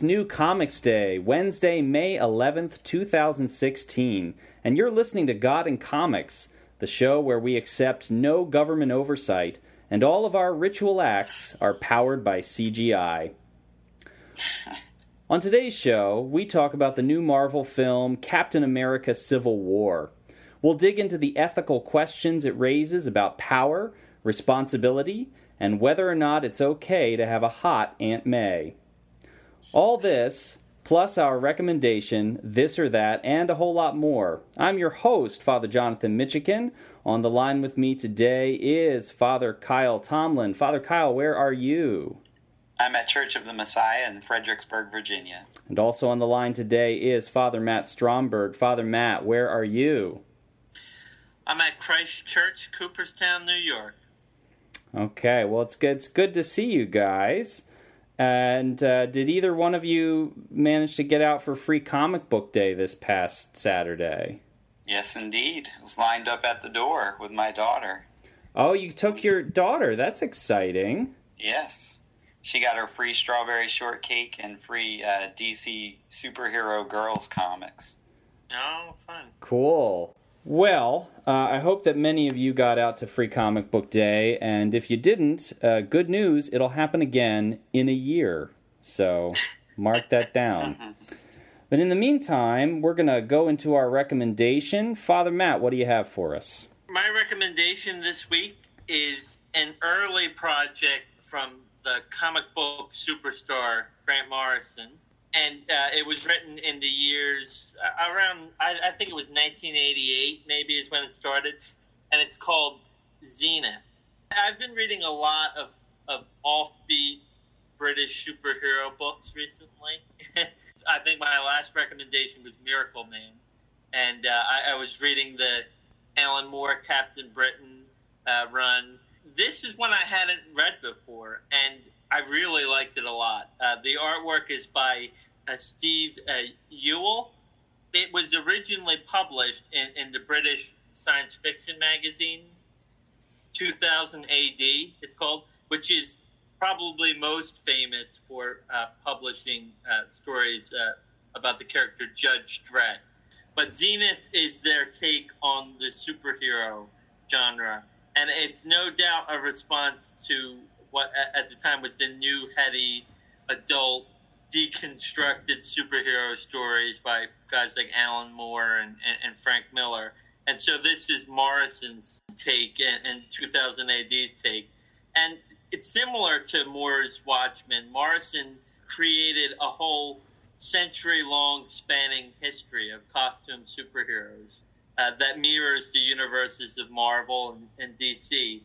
It's New Comics Day, Wednesday, May 11th, 2016, and you're listening to God and Comics, the show where we accept no government oversight and all of our ritual acts are powered by CGI. On today's show, we talk about the new Marvel film Captain America Civil War. We'll dig into the ethical questions it raises about power, responsibility, and whether or not it's okay to have a hot Aunt May. All this, plus our recommendation, this or that, and a whole lot more. I'm your host, Father Jonathan Mitchican. On the line with me today is Father Kyle Tomlin. Father Kyle, where are you? I'm at Church of the Messiah in Fredericksburg, Virginia. And also on the line today is Father Matt Stromberg. Father Matt, where are you? I'm at Christ Church, Cooperstown, New York. Okay, well, it's good. It's good to see you guys. And uh, did either one of you manage to get out for free comic book day this past Saturday? Yes, indeed. I was lined up at the door with my daughter. Oh, you took your daughter. That's exciting. Yes. She got her free strawberry shortcake and free uh, DC superhero girls comics. Oh, fun. Cool. Well, uh, I hope that many of you got out to Free Comic Book Day, and if you didn't, uh, good news, it'll happen again in a year. So mark that down. But in the meantime, we're going to go into our recommendation. Father Matt, what do you have for us? My recommendation this week is an early project from the comic book superstar Grant Morrison and uh, it was written in the years uh, around I, I, think it was 1988 maybe is when it started. And it's called zenith. I've been reading a lot of, of offbeat british superhero books recently. I think my last recommendation was miracle man. And uh, I, I, was reading the alan moore captain britain uh, run. This is one i hadn't read before. And I really liked it a lot. Uh, the artwork is by uh, Steve uh, Yeowell. It was originally published in, in, the British science fiction magazine, 2000 AD, it's called, which is probably most famous for uh, publishing uh, stories uh, about the character Judge Dredd. But Zenith is their take on the superhero genre. And it's no doubt a response to what at the time was the new heady adult deconstructed superhero stories by guys like Alan Moore and, and, and Frank Miller. And so this is Morrison's take and, and 2000 AD's take. And it's similar to Moore's Watchmen. Morrison created a whole century long spanning history of costume superheroes uh, that mirrors the universes of Marvel and, and DC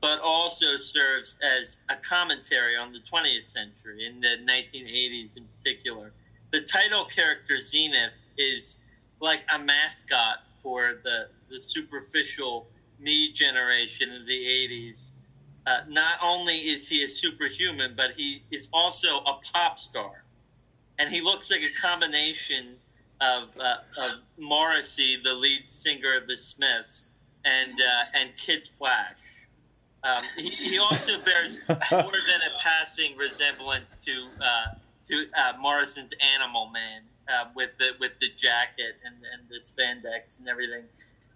but also serves as a commentary on the 20th century in the 1980s in particular. The title character Zenith is like a mascot for the, the superficial me generation of the 80s. Uh, not only is he a superhuman, but he is also a pop star. And he looks like a combination of, uh, of Morrissey, the lead singer of the Smiths, and, uh, and Kid Flash um, he, he, also bears more than a passing resemblance to uh, to uh, Morrison's Animal Man uh, with the with the jacket and, and the spandex and everything.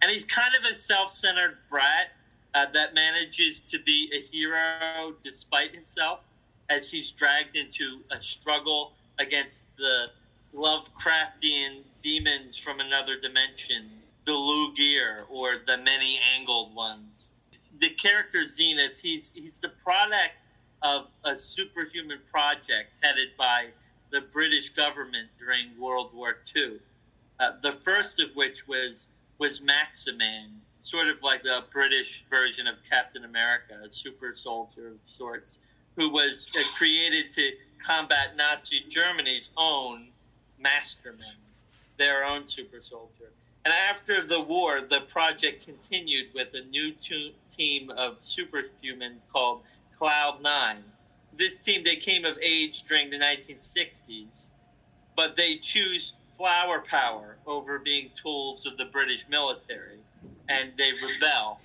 And he's kind of a self-centered brat uh, that manages to be a hero despite himself, as he's dragged into a struggle against the Lovecraftian demons from another dimension, the Lloigor or the many-angled ones the character Zenith, he's he's the product of a superhuman project headed by the British government during World War II. Uh, the first of which was was Maximan, sort of like the British version of Captain America, a super soldier of sorts, who was uh, created to combat Nazi Germany's own Masterman, their own super soldier. And after the war, the project continued with a new team of superhumans called Cloud Nine. This team they came of age during the 1960s, but they choose flower power over being tools of the British military, and they rebel.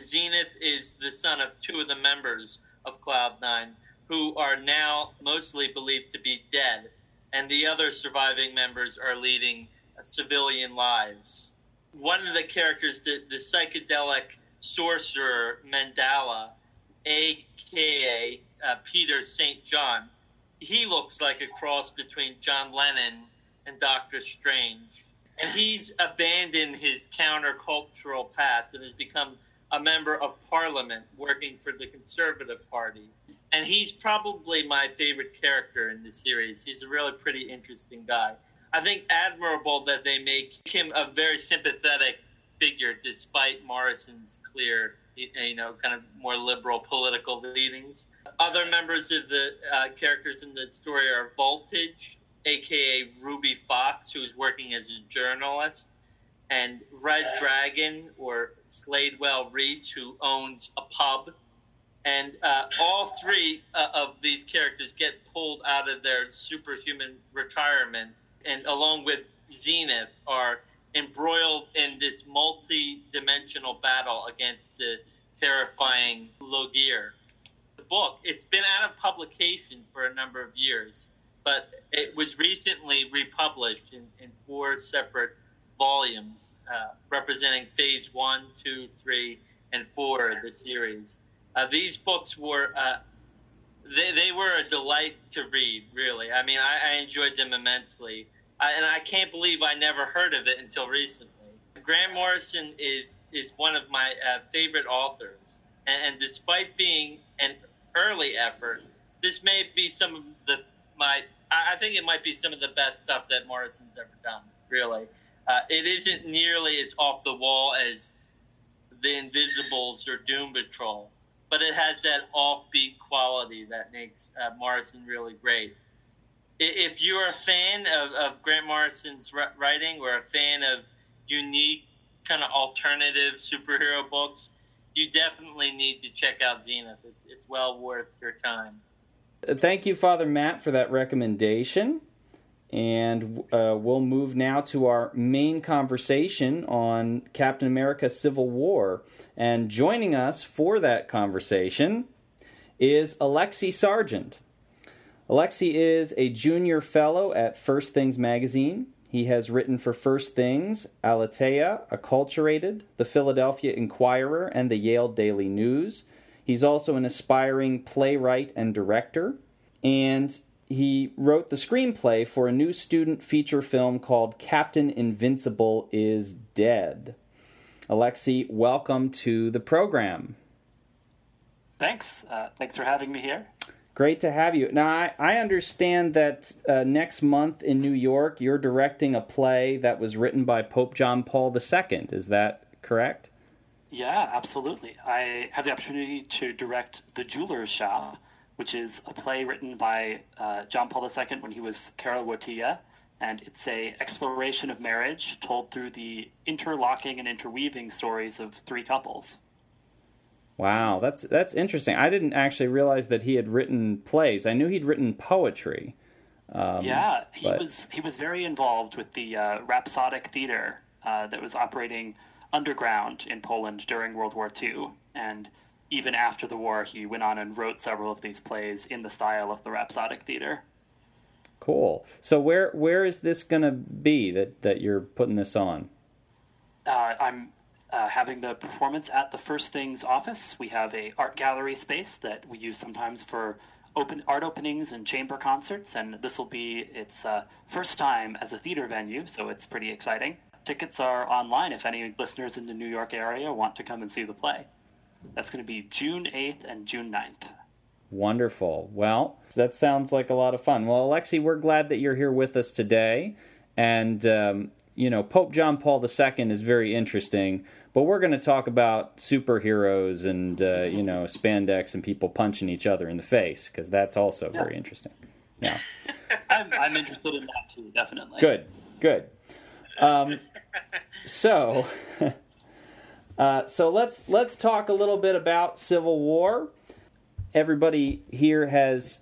Zenith is the son of two of the members of Cloud Nine, who are now mostly believed to be dead, and the other surviving members are leading civilian lives. One of the characters, the, the psychedelic sorcerer Mandala, aka uh, Peter St. John, he looks like a cross between John Lennon and Doctor Strange. And he's abandoned his countercultural past and has become a member of parliament working for the Conservative Party. And he's probably my favorite character in the series. He's a really pretty interesting guy. I think admirable that they make him a very sympathetic figure despite Morrison's clear, you know, kind of more liberal political leanings. Other members of the uh, characters in the story are Voltage, aka Ruby Fox, who's working as a journalist, and Red Dragon or Siadwel Rhys, who owns a pub. And uh, all three uh, of these characters get pulled out of their superhuman retirement, and along with Zenith, are embroiled in this multi-dimensional battle against the terrifying Lloigor. The book, it's been out of publication for a number of years, but it was recently republished in, in four separate volumes uh, representing phase one, two, three, and four of the series. Uh, these books were uh, they, they were a delight to read. Really, I mean, I, I enjoyed them immensely, I, and I can't believe I never heard of it until recently. Grant Morrison is is one of my uh, favorite authors, and, and despite being an early effort, this may be some of the my I think it might be some of the best stuff that Morrison's ever done. Really, uh, it isn't nearly as off the wall as the Invisibles or Doom Patrol, but it has that offbeat quality that makes uh, Morrison really great. If you're a fan of, of Grant Morrison's writing or a fan of unique kind of alternative superhero books, you definitely need to check out Zenith. It's, it's well worth your time. Thank you, Father Matt, for that recommendation. And uh, we'll move now to our main conversation on Captain America Civil War. And joining us for that conversation is Alexi Sargeant. Alexi is a junior fellow at First Things Magazine. He has written for First Things, Aleteia, Acculturated, the Philadelphia Inquirer, and the Yale Daily News. He's also an aspiring playwright and director. And he wrote the screenplay for a new student feature film called Captain Invincible is Dead. Alexi, welcome to the program. Thanks. Uh, thanks for having me here. Great to have you. Now, I, I understand that uh, next month in New York, you're directing a play that was written by Pope John Paul II. Is that correct? Yeah, absolutely. I had the opportunity to direct The Jeweler's Shop, which is a play written by uh, John Paul II when he was Karol Wojtyla, and it's a exploration of marriage told through the interlocking and interweaving stories of three couples. Wow, that's that's interesting. I didn't actually realize that he had written plays. I knew he'd written poetry. Um, yeah, he but... was he was very involved with the uh, Rhapsodic Theater uh, that was operating underground in Poland during World War II, and even after the war, he went on and wrote several of these plays in the style of the Rhapsodic Theater. Cool. So where where is this going to be that that you're putting this on? Uh, I'm uh, having the performance at the First Things office. We have a art gallery space that we use sometimes for open art openings and chamber concerts, and this will be its uh, first time as a theater venue, so it's pretty exciting. Tickets are online if any listeners in the New York area want to come and see the play. That's going to be June 8th and June 9th. Wonderful. Well, that sounds like a lot of fun. Well, Alexi, we're glad that you're here with us today. And, um, you know, Pope John Paul II is very interesting, but we're going to talk about superheroes and, uh, you know, spandex and people punching each other in the face, because that's also yeah. very interesting. Yeah. I'm, I'm interested in that too, definitely. Good, good. Um, so. Uh, so let's let's talk a little bit about Civil War. Everybody here has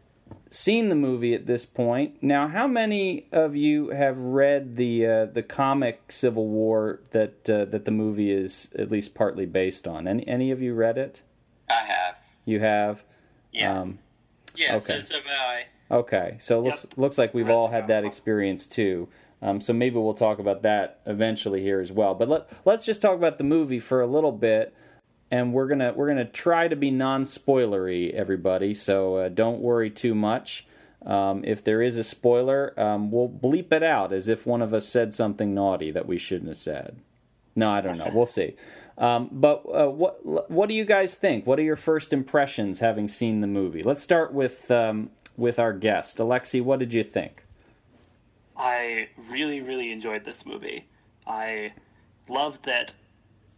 seen the movie at this point. Now, how many of you have read the uh, the comic Civil War that uh, that the movie is at least partly based on? Any any of you read it? I have. You have. Yeah. Um, Yeah, Okay. so have I. Okay, so it looks looks like we've all had that experience too. Um, so maybe we'll talk about that eventually here as well. But let let's just talk about the movie for a little bit, and we're gonna we're gonna try to be non spoilery, everybody. So uh, don't worry too much. Um, if there is a spoiler, um, we'll bleep it out as if one of us said something naughty that we shouldn't have said. No, I don't know. We'll see. Um, but uh, what what do you guys think? What are your first impressions having seen the movie? Let's start with um, with our guest, Alexi. What did you think? I really, really enjoyed this movie. I loved that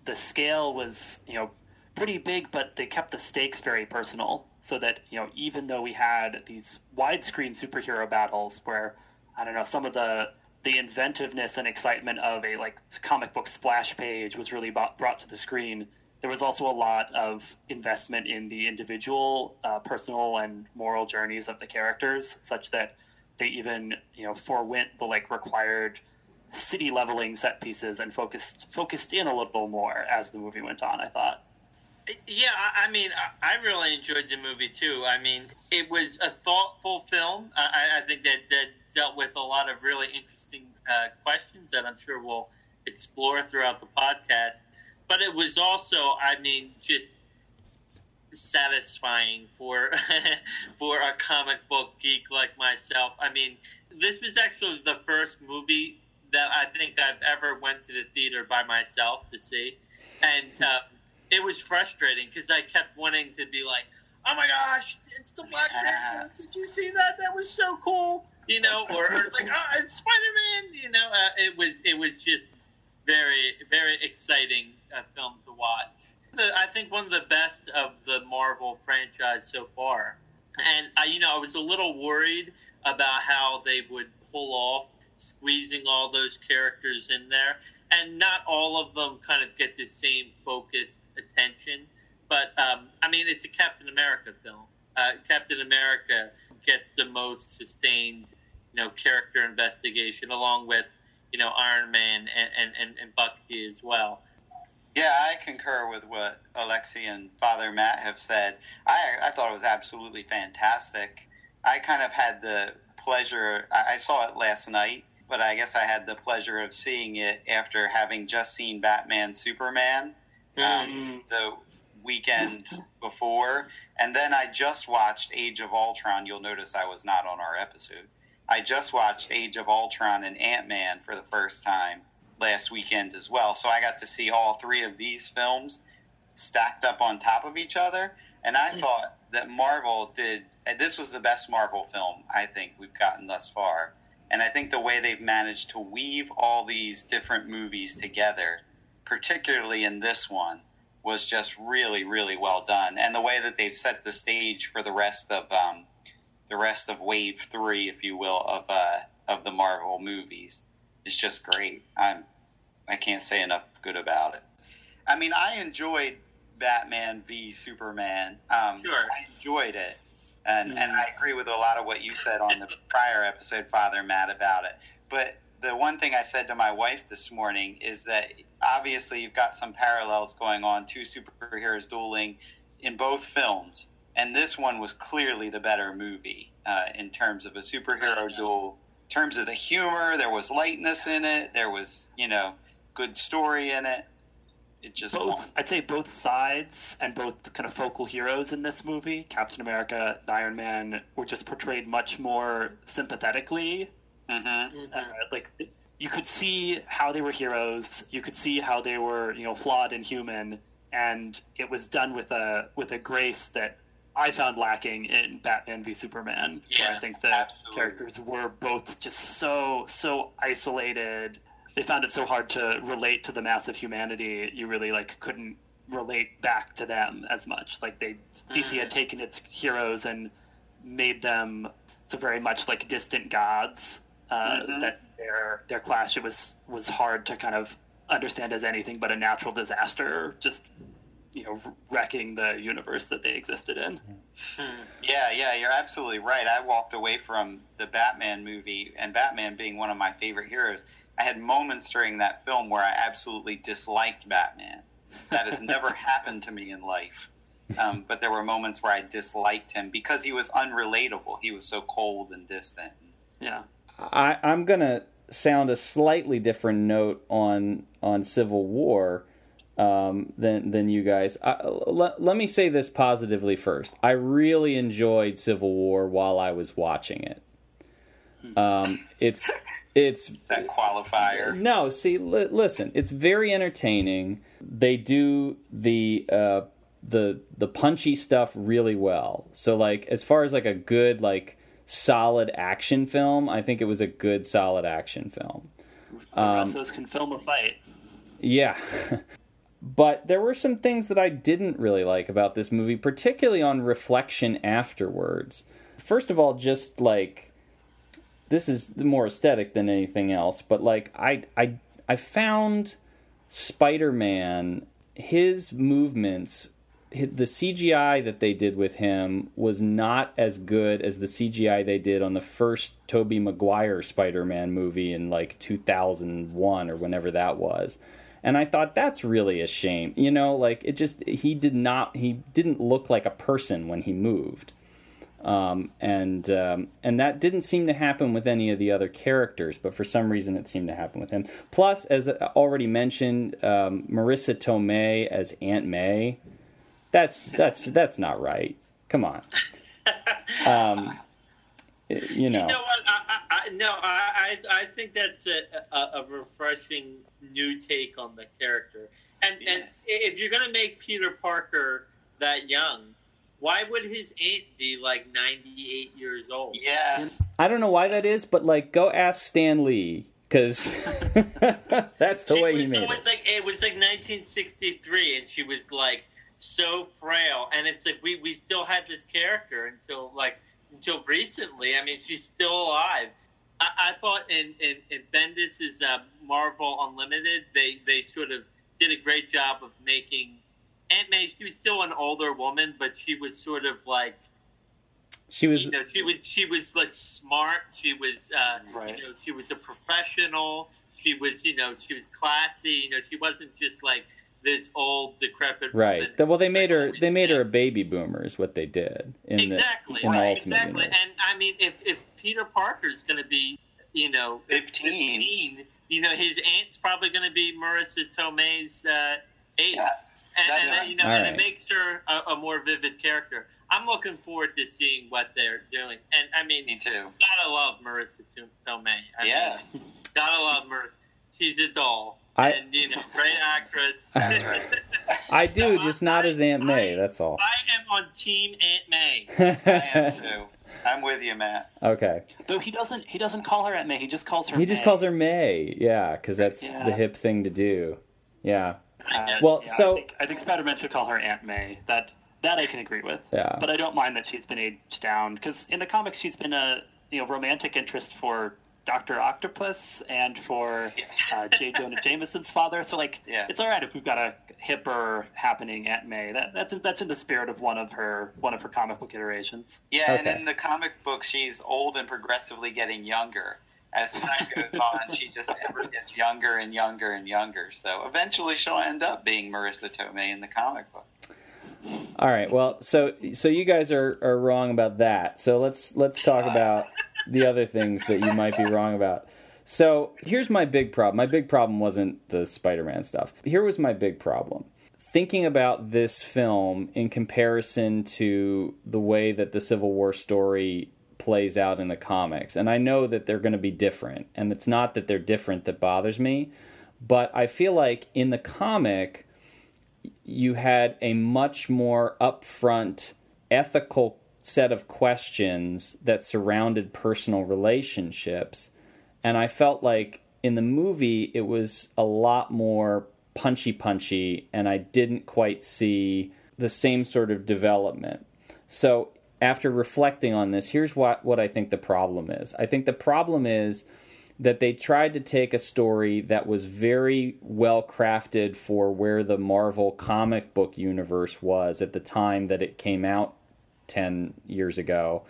the scale was, you know, pretty big, but they kept the stakes very personal. So that, you know, even though we had these widescreen superhero battles where, I don't know, some of the the inventiveness and excitement of a like comic book splash page was really brought, brought to the screen. There was also a lot of investment in the individual, uh, personal, and moral journeys of the characters, such that they even you know forewent the like required city leveling set pieces and focused focused in a little more as the movie went on. I thought. Yeah, I, mean, I, I really enjoyed the movie too. I mean, it was a thoughtful film. I, I think that, that dealt with a lot of really interesting uh, questions that I'm sure we'll explore throughout the podcast. But it was also, I mean, just satisfying for for a comic book geek like myself. I mean, this was actually the first movie that I think I've ever went to the theater by myself to see, and uh, it was frustrating because I kept wanting to be like, "Oh my gosh, it's the Black Panther! Did you see that? That was so cool!" You know, or, or it's like, "Oh, it's Spider Man!" You know, uh, it was it was just very very exciting uh, film to watch. The, I think one of the best of the Marvel franchise so far, and I, you know, I was a little worried about how they would pull off squeezing all those characters in there, and not all of them kind of get the same focused attention. But um, I mean, it's a Captain America film. Uh, Captain America gets the most sustained, you know, character investigation, along with you know Iron Man and and, and, Bucky as well. Yeah, I concur with what Alexi and Father Matt have said. I, I thought it was absolutely fantastic. I kind of had the pleasure, I, I saw it last night, but I guess I had the pleasure of seeing it after having just seen Batman Superman um, the weekend before. And then I just watched Age of Ultron. You'll notice I was not on our episode. I just watched Age of Ultron and Ant Man for the first time last weekend as well. So I got to see all three of these films stacked up on top of each other. And I thought that Marvel did, this was the best Marvel film I think we've gotten thus far. And I think the way they've managed to weave all these different movies together, particularly in this one, was just really, really well done. And the way that they've set the stage for the rest of um, the rest of Wave Three, if you will, of uh, of the Marvel movies is just great. I'm I can't say enough good about it. I mean, I enjoyed Batman v Superman. Um, Sure. I enjoyed it, and and I agree with a lot of what you said on the prior episode, Father Matt, about it. But the one thing I said to my wife this morning is that obviously you've got some parallels going on, two superheroes dueling in both films, and this one was clearly the better movie uh, in terms of a superhero duel. In terms of the humor, there was lightness in it. There was, you know, good story in it. It just won. both I'd say both sides and both kind of focal heroes in this movie, Captain America and Iron Man, were just portrayed much more sympathetically. Mhm. Uh, like you could see how they were heroes, you could see how they were, you know, flawed and human, and it was done with a with a grace that I found lacking in Batman v Superman. where I think the absolutely. characters were both just so so isolated. They found it so hard to relate to the mass of humanity. You really like couldn't relate back to them as much. Like they DC had taken its heroes and made them so very much like distant gods. Uh, Mhm. That their their clash it was was hard to kind of understand as anything but a natural disaster, just you know wrecking the universe that they existed in. Yeah, yeah, you're absolutely right. I walked away from the Batman movie, and Batman being one of my favorite heroes, I had moments during that film where I absolutely disliked Batman. That has never happened to me in life. Um, but there were moments where I disliked him because he was unrelatable. He was so cold and distant. Yeah. I, I'm gonna sound a slightly different note on on Civil War um, than than you guys. I, let, let me say this positively first. I really enjoyed Civil War while I was watching it. Um, it's it's That qualifier. no, see, li- listen, it's very entertaining. They do the uh, the the punchy stuff really well. So, like, as far as like a good like solid action film, I think it was a good solid action film. The Um, Russos can film a fight. Yeah. but there were some things that I didn't really like about this movie, particularly on reflection afterwards. First of all, just like this is more aesthetic than anything else, but like I I I found Spider-Man his movements the CGI that they did with him was not as good as the CGI they did on the first Tobey Maguire Spider-Man movie in like 2001 or whenever that was. And I thought that's really a shame. You know, like it just he did not he didn't look like a person when he moved. Um, and um, and that didn't seem to happen with any of the other characters, but for some reason it seemed to happen with him. Plus, as already mentioned, um, Marisa Tomei as Aunt May. That's that's that's not right. Come on. Um, you know. You know what? I, I, I, no, I, I, I think that's a, a, a refreshing new take on the character. And and if you're gonna make Peter Parker that young, why would his aunt be like 98 years old? Yeah. I don't know why that is, but like, go ask Stan Lee because that's the She way was, he made it was like it was like 1963, and she was like so frail, and it's like we, we still had this character until like until recently. I mean, she's still alive. I, I thought in in, in Bendis's uh, Marvel Unlimited, they they sort of did a great job of making Aunt May. She was still an older woman, but she was sort of like She was you know she was she was like smart she was uh Right. you know she was a professional she was you know she was classy you know she wasn't just like this old decrepit right. woman. Well, they made her. They made her a baby boomer. Is what they did in exactly the in the right, Ultimate exactly Universe. and i mean if if peter parker's going to be you know 15. 15, you know his aunt's probably going to be marisa tomei's uh age Yes. And, and right. you know, All and right. it makes her a, a more vivid character. I'm looking forward to seeing what they're doing. And I mean, Me too. gotta love Marisa To- Tomei. I Yeah. mean, gotta love Marisa. She's a doll, I- and you know, great actress. Right. I do, just not as Aunt May. I- That's all. I am on Team Aunt May. I am too. I'm with you, Matt. okay. Though he doesn't he doesn't call her Aunt May. He just calls her. He just calls her May. Yeah, because that's Yeah. the hip thing to do. Yeah. Uh, Well, yeah, so- I think, I think Spider-Man should call her Aunt May. That that I can agree with. Yeah. But I don't mind that she's been aged down because in the comics she's been a you know romantic interest for Doctor Octopus and for uh, J. Jonah Jameson's father. So like, Yeah. it's all right if we've got a hipper happening Aunt May. That, that's that's in the spirit of one of her one of her comic book iterations. Yeah, Okay. and in the comic book, she's old and progressively getting younger. As time goes on, she just ever gets younger and younger and younger. So eventually, she'll end up being Marisa Tomei in the comic book. All right. Well, so so you guys are, are wrong about that. So let's let's talk about the other things that you might be wrong about. So here's my big problem. My big problem wasn't the Spider-Man stuff. Here was my big problem. Thinking about this film in comparison to the way that the Civil War story plays out in the comics. And I know that they're going to be different, and it's not that they're different that bothers me, but I feel like in the comic you had a much more upfront ethical set of questions that surrounded personal relationships and i felt like in the movie it was a lot more punchy punchy and i didn't quite see the same sort of development so after reflecting on this here's what, what i think the problem is i think the problem is that they tried to take a story that was very well crafted for where the Marvel comic book universe was at the time that it came out 10 years ago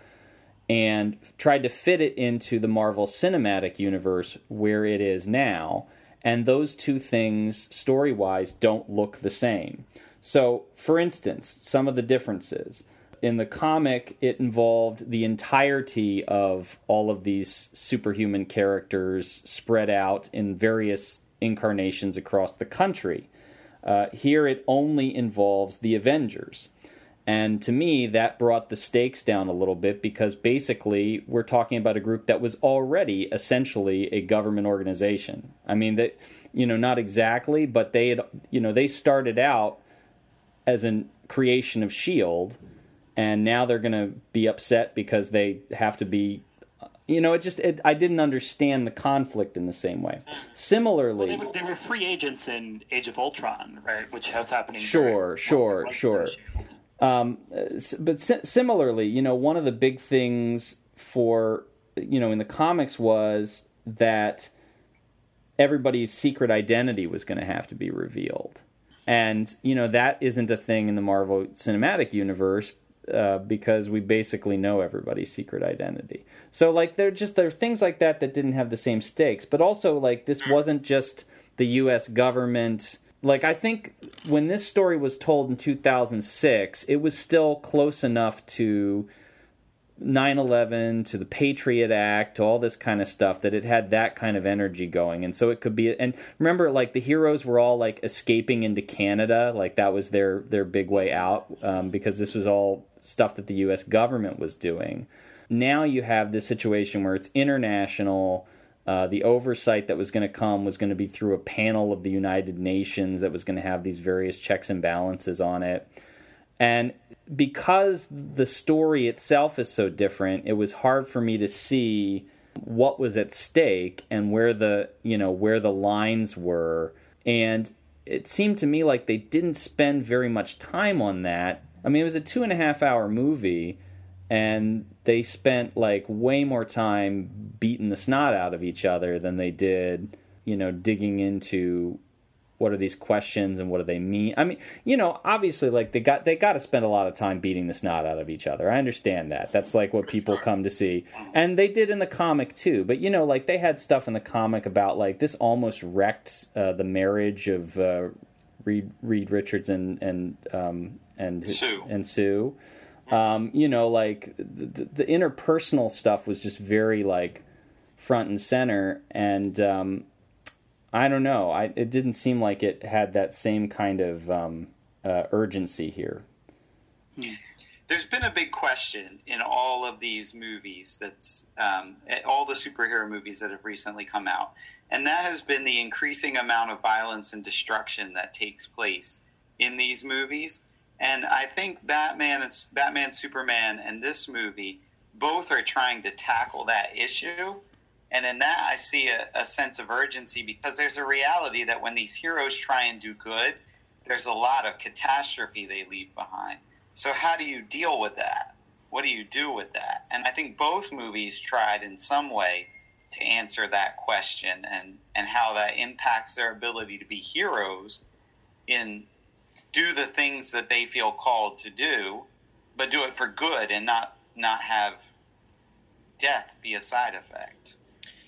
and tried to fit it into the Marvel Cinematic Universe where it is now. And those two things, story wise, don't look the same. So, for instance, some of the differences. In the comic, it involved the entirety of all of these superhuman characters spread out in various incarnations across the country. Uh, here, it only involves the Avengers. And to me, that brought the stakes down a little bit because basically we're talking about a group that was already essentially a government organization. I mean, that, you know, not exactly, but they had, you know, they started out as a creation of S.H.I.E.L.D., and now they're going to be upset because they have to be you know, it just it, I didn't understand the conflict in the same way. Similarly, well, they, were, they, were, free agents in Age of Ultron, right? Which was happening. Sure, sure, sure. Um, but similarly, you know, one of the big things for you know in the comics was that everybody's secret identity was going to have to be revealed. And you know that isn't a thing in the Marvel Cinematic Universe uh, because we basically know everybody's secret identity. So like there just there are things like that that didn't have the same stakes, but also like this wasn't just the U.S. government. Like I think when this story was told in 2006, it was still close enough to 9/11 to the Patriot Act to all this kind of stuff that it had that kind of energy going. And so it could be and remember like the heroes were all like escaping into Canada. Like that was their their big way out um, because this was all stuff that the US government was doing. Now you have this situation where it's international uh, the oversight that was going to come was going to be through a panel of the United Nations that was going to have these various checks and balances on it and because the story itself is so different, it was hard for me to see what was at stake and where the you know where the lines were. And it seemed to me like they didn't spend very much time on that. I mean it was a two and a half hour movie and they spent like way more time beating the snot out of each other than they did you know digging into what are these questions and what do they mean? I mean, you know, obviously, like they got they got to spend a lot of time beating the snot out of each other. I understand that. That's like what people come to see, and they did in the comic too. But you know, like they had stuff in the comic about like this almost wrecked uh, the marriage of uh, Reed Reed Richards and and um, and Sue and Sue. Um, you know, like the, the, interpersonal stuff was just very like front and center, and um, I don't know. I, it didn't seem like it had that same kind of um, uh, urgency here. There's been a big question in all of these movies that's um, all the superhero movies that have recently come out, and that has been the increasing amount of violence and destruction that takes place in these movies. And I think Batman and Batman, Superman, and this movie both are trying to tackle that issue and in that, I see a, a, sense of urgency because there's a reality that when these heroes try and do good, there's a lot of catastrophe they leave behind. So, how do you deal with that? What do you do with that? And I think both movies tried in some way to answer that question and, and how that impacts their ability to be heroes in do the things that they feel called to do, but do it for good and not not have death be a side effect.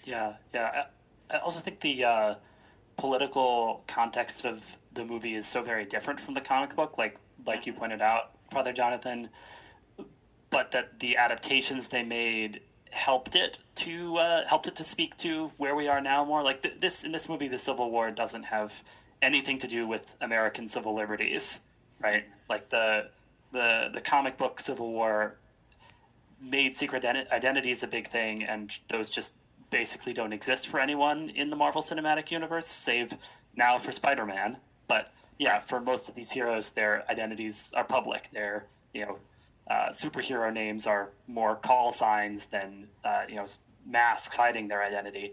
Yeah, yeah. I also think the uh, political context of the movie is so very different from the comic book, like like you pointed out, Father Jonathan. But that the adaptations they made helped it to uh, helped it to speak to where we are now more. Like th- this in this movie, the Civil War doesn't have anything to do with American civil liberties, right? Like the the the comic book Civil War made secret identities a big thing, and those just basically don't exist for anyone in the Marvel Cinematic Universe, save now for Spider Man. But yeah, for most of these heroes, their identities are public. Their you know uh, superhero names are more call signs than uh, you know masks hiding their identity.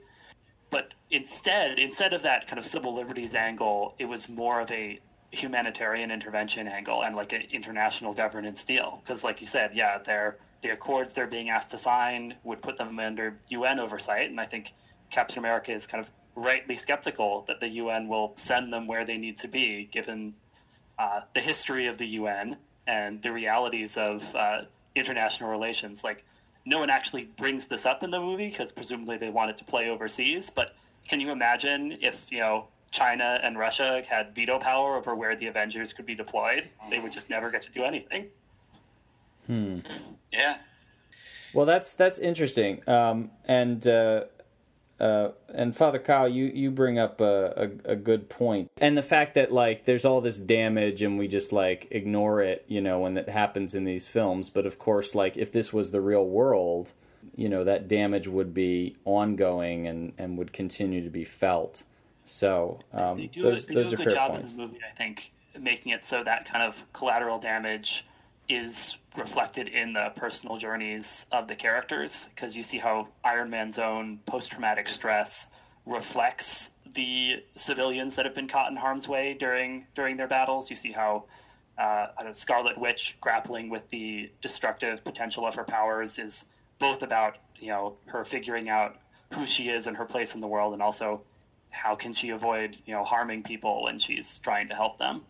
But instead, instead of that kind of civil liberties angle, it was more of a humanitarian intervention angle and like an international governance deal. Because, like you said, yeah, they're the accords they're being asked to sign would put them under UN oversight. And I think Captain America is kind of rightly skeptical that the UN will send them where they need to be, given uh, the history of the UN and the realities of uh, international relations. Like, no one actually brings this up in the movie because presumably they want it to play overseas. But can you imagine if, you know, China and Russia had veto power over where the Avengers could be deployed, they would just never get to do anything. Hmm. Yeah. Well, that's that's interesting. Um, and uh, uh, and Father Kyle, you, you bring up a, a, a, good point, and the fact that like there's all this damage and we just like ignore it, you know, when it happens in these films. But of course, like if this was the real world, you know, that damage would be ongoing and, and would continue to be felt. So um, they do, those, they those do a good job points. in the movie, I think, making it so that kind of collateral damage is reflected in the personal journeys of the characters because you see how Iron Man's own post traumatic stress reflects the civilians that have been caught in harm's way during during their battles. You see how uh, know, Scarlet Witch grappling with the destructive potential of her powers is both about you know her figuring out who she is and her place in the world, and also how can she avoid you know harming people when she's trying to help them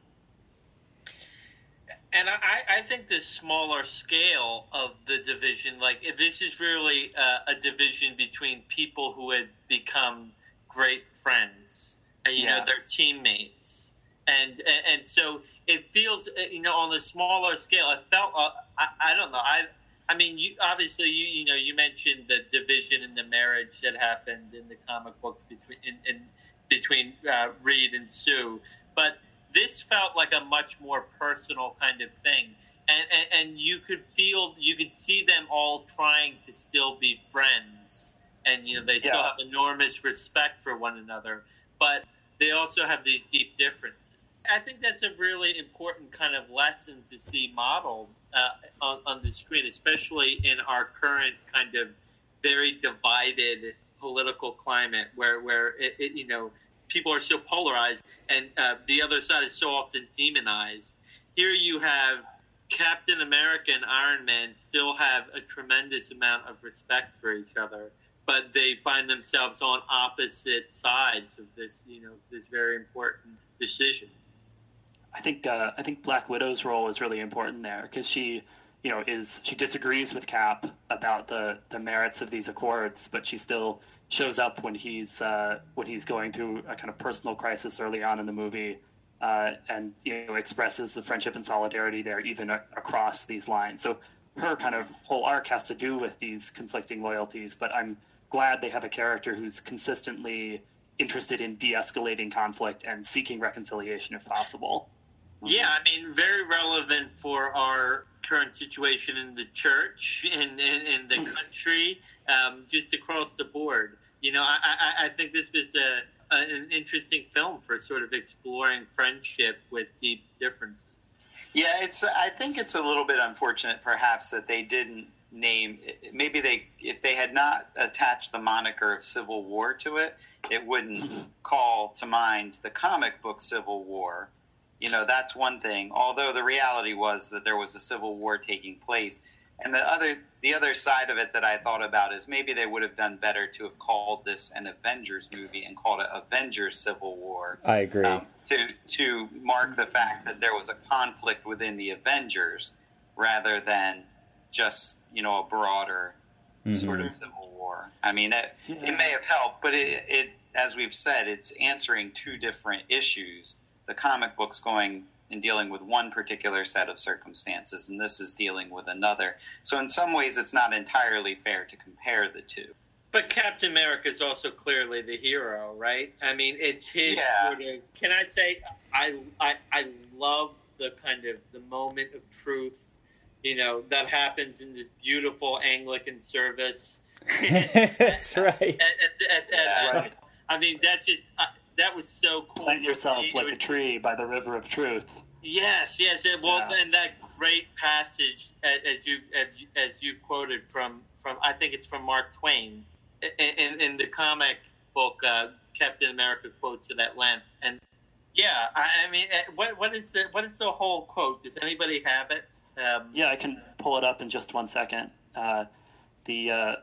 and I, I think the smaller scale of the division, like this is really a division between people who had become great friends, and you yeah. know, their teammates, and, and, and so it feels, uh, you know, on the smaller scale, it felt, uh, I, I don't know, I, I mean, you obviously you you know you mentioned the division and the marriage that happened in the comic books between in, in between uh, Reed and Sue, but this felt like a much more personal kind of thing. And, and, and you could feel, you could see them all trying to still be friends. And, you know, they still yeah. have enormous respect for one another. But they also have these deep differences. I think that's a really important kind of lesson to see modeled uh, on, on the screen, especially in our current kind of very divided political climate where, where it, it you know, people are so polarized and uh, the other side is so often demonized. Here you have Captain America and Iron Man still have a tremendous amount of respect for each other, but they find themselves on opposite sides of this, you know, this very important decision. I think uh, I think Black Widow's role is really important there because she, you know, is she disagrees with Cap about the the merits of these accords, but she still shows up when he's uh, when he's going through a kind of personal crisis early on in the movie, uh, and you know expresses the friendship and solidarity there even a- across these lines. So her kind of whole arc has to do with these conflicting loyalties. But I'm glad they have a character who's consistently interested in de-escalating conflict and seeking reconciliation if possible. Yeah, I mean, very relevant for our current situation in the church, in, in, in the hmm. country, um, just across the board you know, I, I, I think this was a, a, an interesting film for sort of exploring friendship with deep differences. Yeah, it's. I think it's a little bit unfortunate, perhaps, that they didn't name. Maybe they, if they had not attached the moniker of Civil War to it, it wouldn't call to mind the comic book Civil War. You know, that's one thing. Although the reality was that there was a civil war taking place, and the other the other side of it that I thought about is maybe they would have done better to have called this an Avengers movie and called it Avengers Civil War. I agree. Um, to to mark the fact that there was a conflict within the Avengers rather than just you know a broader mm-hmm. sort of civil war. I mean, it, yeah. it may have helped, but it, it as we've said, it's answering two different issues. The comic books going in dealing with one particular set of circumstances, and this is dealing with another. So, in some ways, it's not entirely fair to compare the two. But Captain America is also clearly the hero, right? I mean, it's his yeah. sort of. Can I say I, I I love the kind of the moment of truth, you know, that happens in this beautiful Anglican service. That's right. At, at, at, yeah. right. I mean, that just uh, that was so cool. Plant yourself like was, a tree by the river of truth. Yes, yes. Well, yeah. and that great passage, as you as, as you quoted from from I think it's from Mark Twain, in in the comic book, uh, Captain America quotes it at length, and yeah, I, I mean, uh, what what is the what is the whole quote? Does anybody have it? Um, yeah, I can pull it up in just one second. Uh, the uh,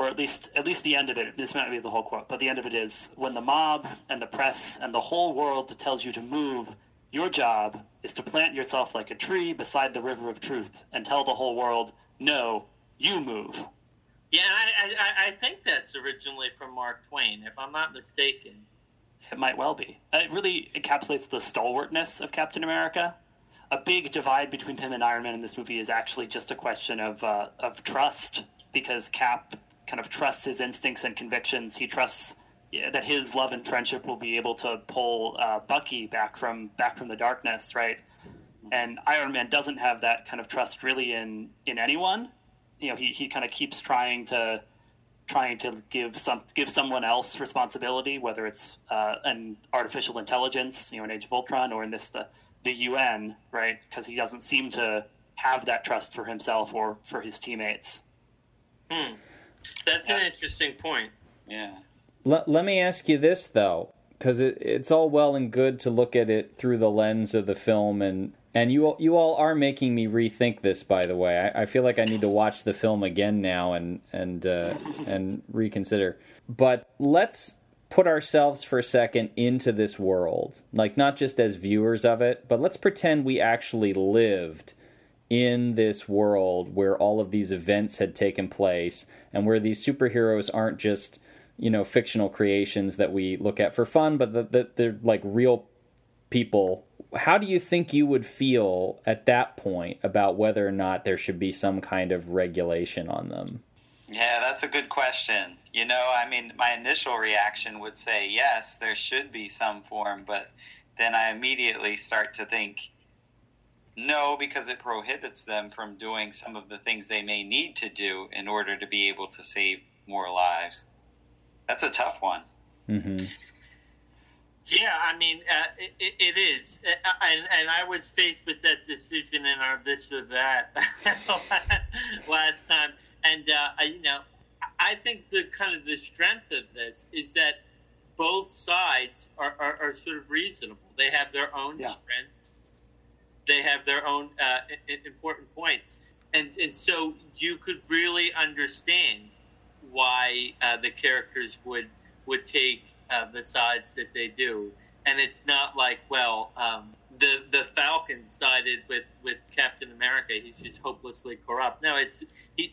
or at least at least the end of it. This might not be the whole quote, but the end of it is when the mob and the press and the whole world tells you to move. Your job is to plant yourself like a tree beside the river of truth and tell the whole world, no, you move. Yeah, I, I, I think that's originally from Mark Twain, if I'm not mistaken. it might well be. It really encapsulates the stalwartness of Captain America. A big divide between him and Iron Man in this movie is actually just a question of uh, of trust, because Cap kind of trusts his instincts and convictions. He trusts that his love and friendship will be able to pull uh, Bucky back from back from the darkness, right? And Iron Man doesn't have that kind of trust really in in anyone. You know, he, he kind of keeps trying to trying to give some give someone else responsibility, whether it's uh, an artificial intelligence, you know, in Age of Ultron, or in this the, the UN, right? Because he doesn't seem to have that trust for himself or for his teammates. Hmm. That's an interesting point. Yeah. Let, let me ask you this though, because it, it's all well and good to look at it through the lens of the film, and and you all, you all are making me rethink this. By the way, I, I feel like I need to watch the film again now and and uh, and reconsider. But let's put ourselves for a second into this world, like not just as viewers of it, but let's pretend we actually lived in this world where all of these events had taken place and where these superheroes aren't just you know fictional creations that we look at for fun but that the, they're like real people how do you think you would feel at that point about whether or not there should be some kind of regulation on them Yeah, that's a good question. You know, I mean, my initial reaction would say yes, there should be some form, but then I immediately start to think no, because it prohibits them from doing some of the things they may need to do in order to be able to save more lives. That's a tough one. hmm Yeah, I mean, uh, it, it- it is, Uh, and, and I was faced with that decision in our this or that last time, and uh, I, you know, I think the kind of the strength of this is that both sides are, are, are sort of reasonable. They have their own Yeah. strengths, they have their own uh, important points, and and so you could really understand why uh, the characters would would take uh, the sides that they do, and it's not like well, um, the the Falcon sided with with Captain America. He's just hopelessly corrupt. No, it's he,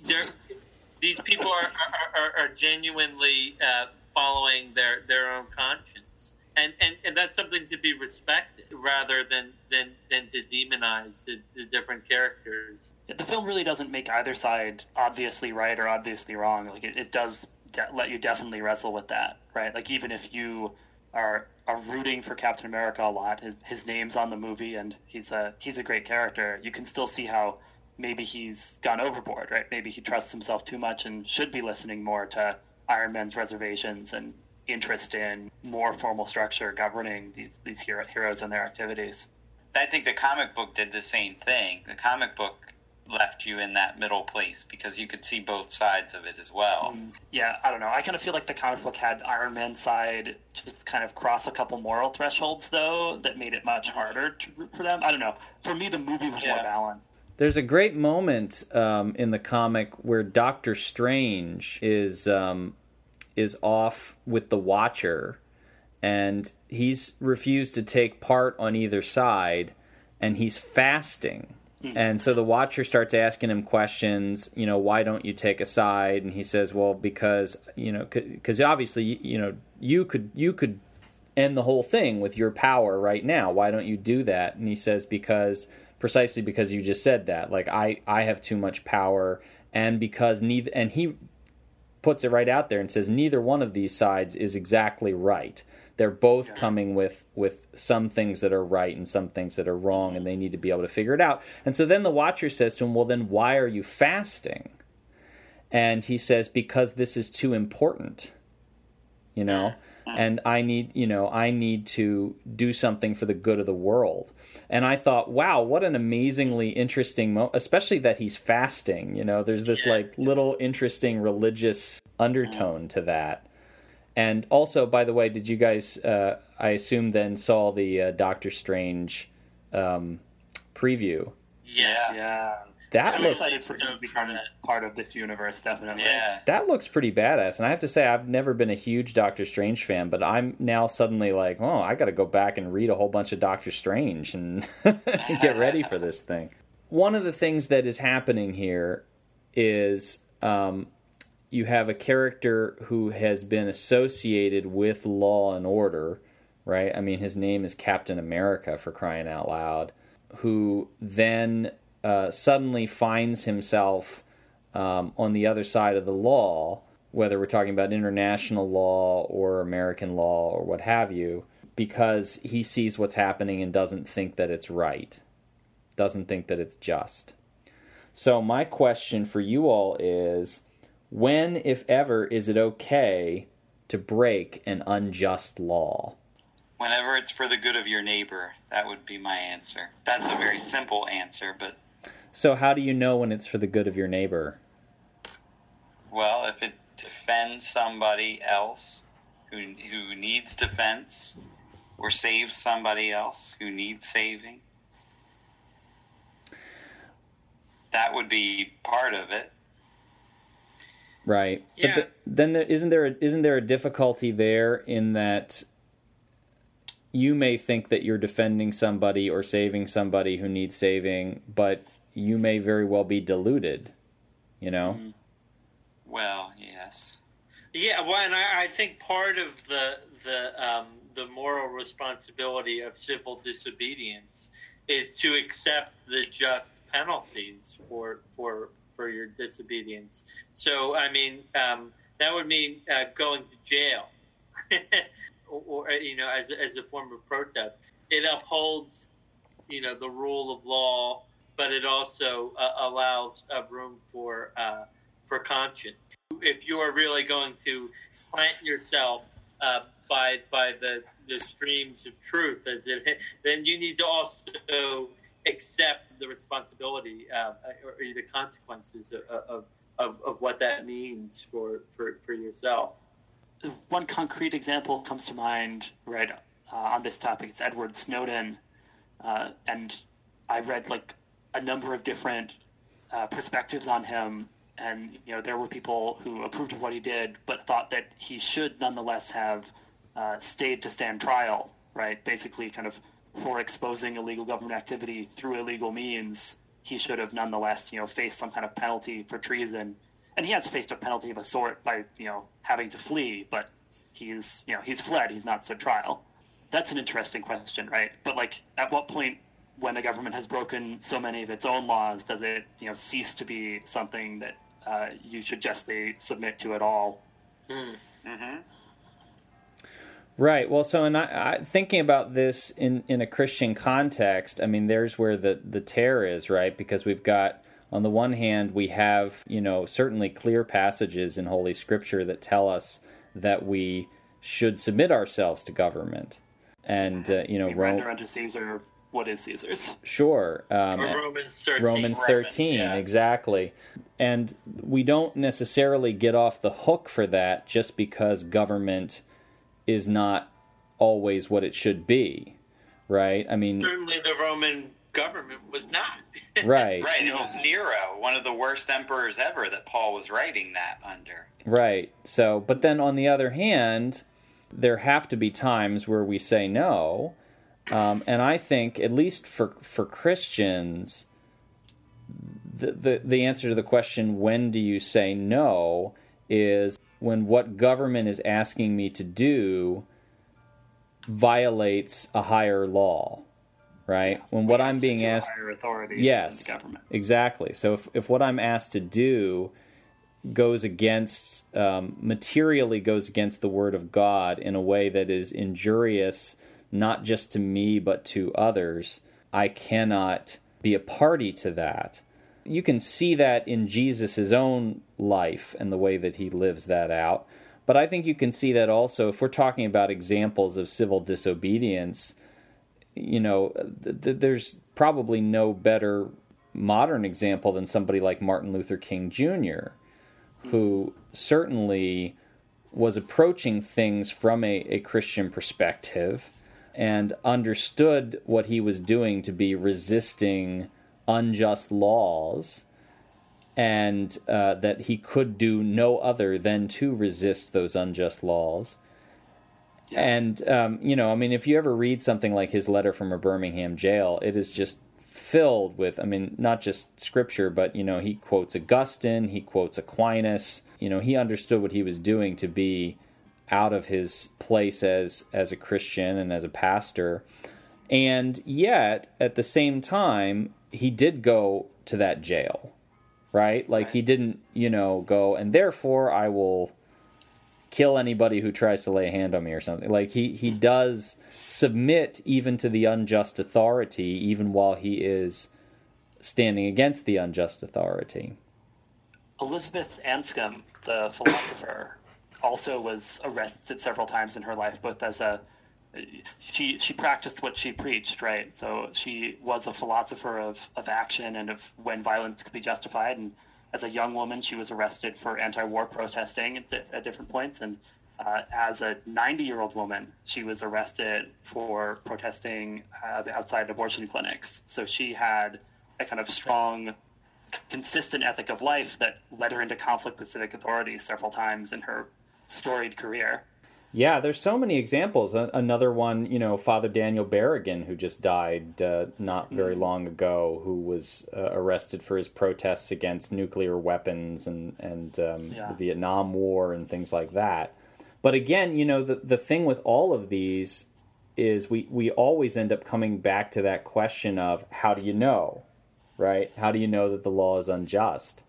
these people are are, are, are genuinely uh, following their their own conscience. And, and, and that's something to be respected rather than, than, than to demonize the, the different characters. The film really doesn't make either side obviously right or obviously wrong. Like it, it does de- let you definitely wrestle with that, right? Like even if you are are rooting for Captain America a lot, his, his name's on the movie and he's a he's a great character. You can still see how maybe he's gone overboard, right? Maybe he trusts himself too much and should be listening more to Iron Man's reservations and interest in more formal structure governing these these hero, heroes and their activities. I think the comic book did the same thing. The comic book left you in that middle place because you could see both sides of it as well. Yeah, I don't know. I kind of feel like the comic book had Iron Man side just kind of cross a couple moral thresholds, though, that made it much harder to for them. I don't know. For me, the movie was more balanced. There's a great moment um, in the comic where Doctor Strange is um, is off with the Watcher, and he's refused to take part on either side, and he's fasting. Hmm. And so the Watcher starts asking him questions. You know, why don't you take a side? And he says, "Well, because you know, because obviously, you, you know, you could you could end the whole thing with your power right now. Why don't you do that? And he says because precisely because you just said that. Like I I have too much power and because neither and he puts it right out there and says neither one of these sides is exactly right. They're both coming with with some things that are right and some things that are wrong and they need to be able to figure it out. And so then the watcher says to him, "Well, then why are you fasting?" And he says because this is too important. You know? and I need, you know, I need to do something for the good of the world. And I thought, wow, what an amazingly interesting moment, especially that he's fasting. You know, there's this like little interesting religious undertone to that. And also, by the way, did you guys? Uh, I assume then saw the uh, Doctor Strange um, preview. Yeah. Yeah. That I'm looks excited for him to stoked for become part of this universe, definitely. Yeah. that looks pretty badass. And I have to say, I've never been a huge Doctor Strange fan, but I'm now suddenly like, oh, I got to go back and read a whole bunch of Doctor Strange and get ready for this thing. One of the things that is happening here is um, you have a character who has been associated with law and order right? I mean, his name is Captain America for crying out loud, who then uh, suddenly finds himself um, on the other side of the law, whether we're talking about international law or American law or what have you, because he sees what's happening and doesn't think that it's right, doesn't think that it's just. So, my question for you all is when, if ever, is it okay to break an unjust law? Whenever it's for the good of your neighbor, that would be my answer. That's a very simple answer, but. So, how do you know when it's for the good of your neighbor? Well, if it defends somebody else who, who needs defense, or saves somebody else who needs saving, that would be part of it. Right. Yeah. But the, then there, isn't there a, isn't there a difficulty there in that you may think that you're defending somebody or saving somebody who needs saving, but you may very well be deluded. You know. Well, yes. Yeah, well, and I, I think part of the the um, the moral responsibility of civil disobedience is to accept the just penalties for for for your disobedience. So, I mean, um, that would mean uh, going to jail, or, or you know, as as a form of protest. It upholds, you know, the rule of law, but it also uh, allows uh, room for uh, for conscience. If you are really going to plant yourself uh, by by the the streams of truth, it, then you need to also accept the responsibility or, the consequences of, of, of, of what that means for, for, for yourself. One concrete example comes to mind right uh, on this topic. It's Edward Snowden, uh, and I read like a number of different uh, perspectives on him, and you know there were people who approved of what he did, but thought that he should nonetheless have uh, stayed to stand trial. Right, basically, kind of for exposing illegal government activity through illegal means, he should have nonetheless, you know, faced some kind of penalty for treason. And he has faced a penalty of a sort by, you know, having to flee, but he's, you know, he's fled. He's not stood trial. That's an interesting question, right? But like, at what point, when a government has broken so many of its own laws, does it, you know, cease to be something that uh, you should justly submit to at all? Hmm. Mm-hmm. Right. Well, so in I, I, thinking about this in, in a Christian context, I mean, there's where the, the tear is, right? Because we've got, on the one hand, we have, you know, certainly clear passages in Holy Scripture that tell us that we should submit ourselves to government. And, uh, you know, We Rome. render unto Caesar what is Caesar's. Sure. Um, Or Romans 13. Romans Romans, yeah. exactly. And we don't necessarily get off the hook for that just because government is not always what it should be, right? I mean, Certainly the Roman government was not. right, Right, it was Nero, one of the worst emperors ever that Paul was writing that under. right. So, but then on the other hand, there have to be times where we say no. Um, and I think, at least for, for Christians, the, the, the answer to the question, when do you say no, is when what government is asking me to do violates a higher law, right? When what I'm being asked, higher authority than yes, the government. exactly. So if, if what I'm asked to do goes against, um, materially goes against the word of God in a way that is injurious, not just to me, but to others, I cannot be a party to that. You can see that in Jesus' own life and the way that he lives that out. But I think you can see that also if we're talking about examples of civil disobedience, you know, th- th- there's probably no better modern example than somebody like Martin Luther King Jr., who certainly was approaching things from a, a Christian perspective and understood what he was doing to be resisting unjust laws and uh, that he could do no other than to resist those unjust laws. Yeah. And, um, you know, I mean, if you ever read something like his letter from a Birmingham jail, it is just filled with, I mean, not just scripture, but, you know, he quotes Augustine, he quotes Aquinas. You know, he understood what he was doing to be out of his place as as a Christian and as a pastor. And yet, at the same time, he did go to that jail, right? Like he didn't, you know, go and therefore I will kill anybody who tries to lay a hand on me or something. Like he he does submit even to the unjust authority, even while he is standing against the unjust authority. Elizabeth Anscombe, the philosopher, also was arrested several times in her life, both as a she she practiced what she preached, right? So she was a philosopher of, of action and of when violence could be justified. And as a young woman, she was arrested for anti-war protesting at, at different points. And uh, as a 90-year-old woman, she was arrested for protesting uh, outside abortion clinics. So she had a kind of strong, consistent ethic of life that led her into conflict with civic authorities several times in her storied career. Yeah, there's so many examples. Another one, you know, Father Daniel Berrigan, who just died uh, not very mm-hmm. long ago, who was uh, arrested for his protests against nuclear weapons and and um, yeah. the Vietnam War and things like that. But again, you know, the the thing with all of these is we we always end up coming back to that question of how do you know, right? How do you know that the law is unjust?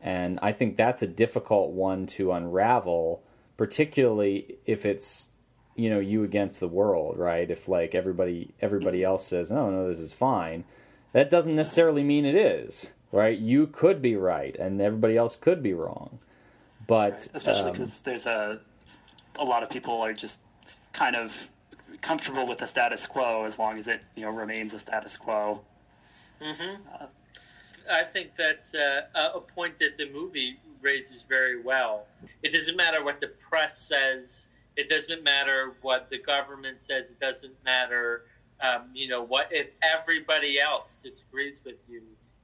And I think that's a difficult one to unravel particularly if it's you know you against the world right if like everybody everybody else says oh no this is fine that doesn't necessarily mean it is right you could be right and everybody else could be wrong but right. especially because um, there's a a lot of people are just kind of comfortable with the status quo as long as it you know remains a status quo mm-hmm. uh, i think that's uh, a point that the movie raises very well. It doesn't matter what the press says. It doesn't matter what the government says. It doesn't matter, um, you know, what if everybody else disagrees with you.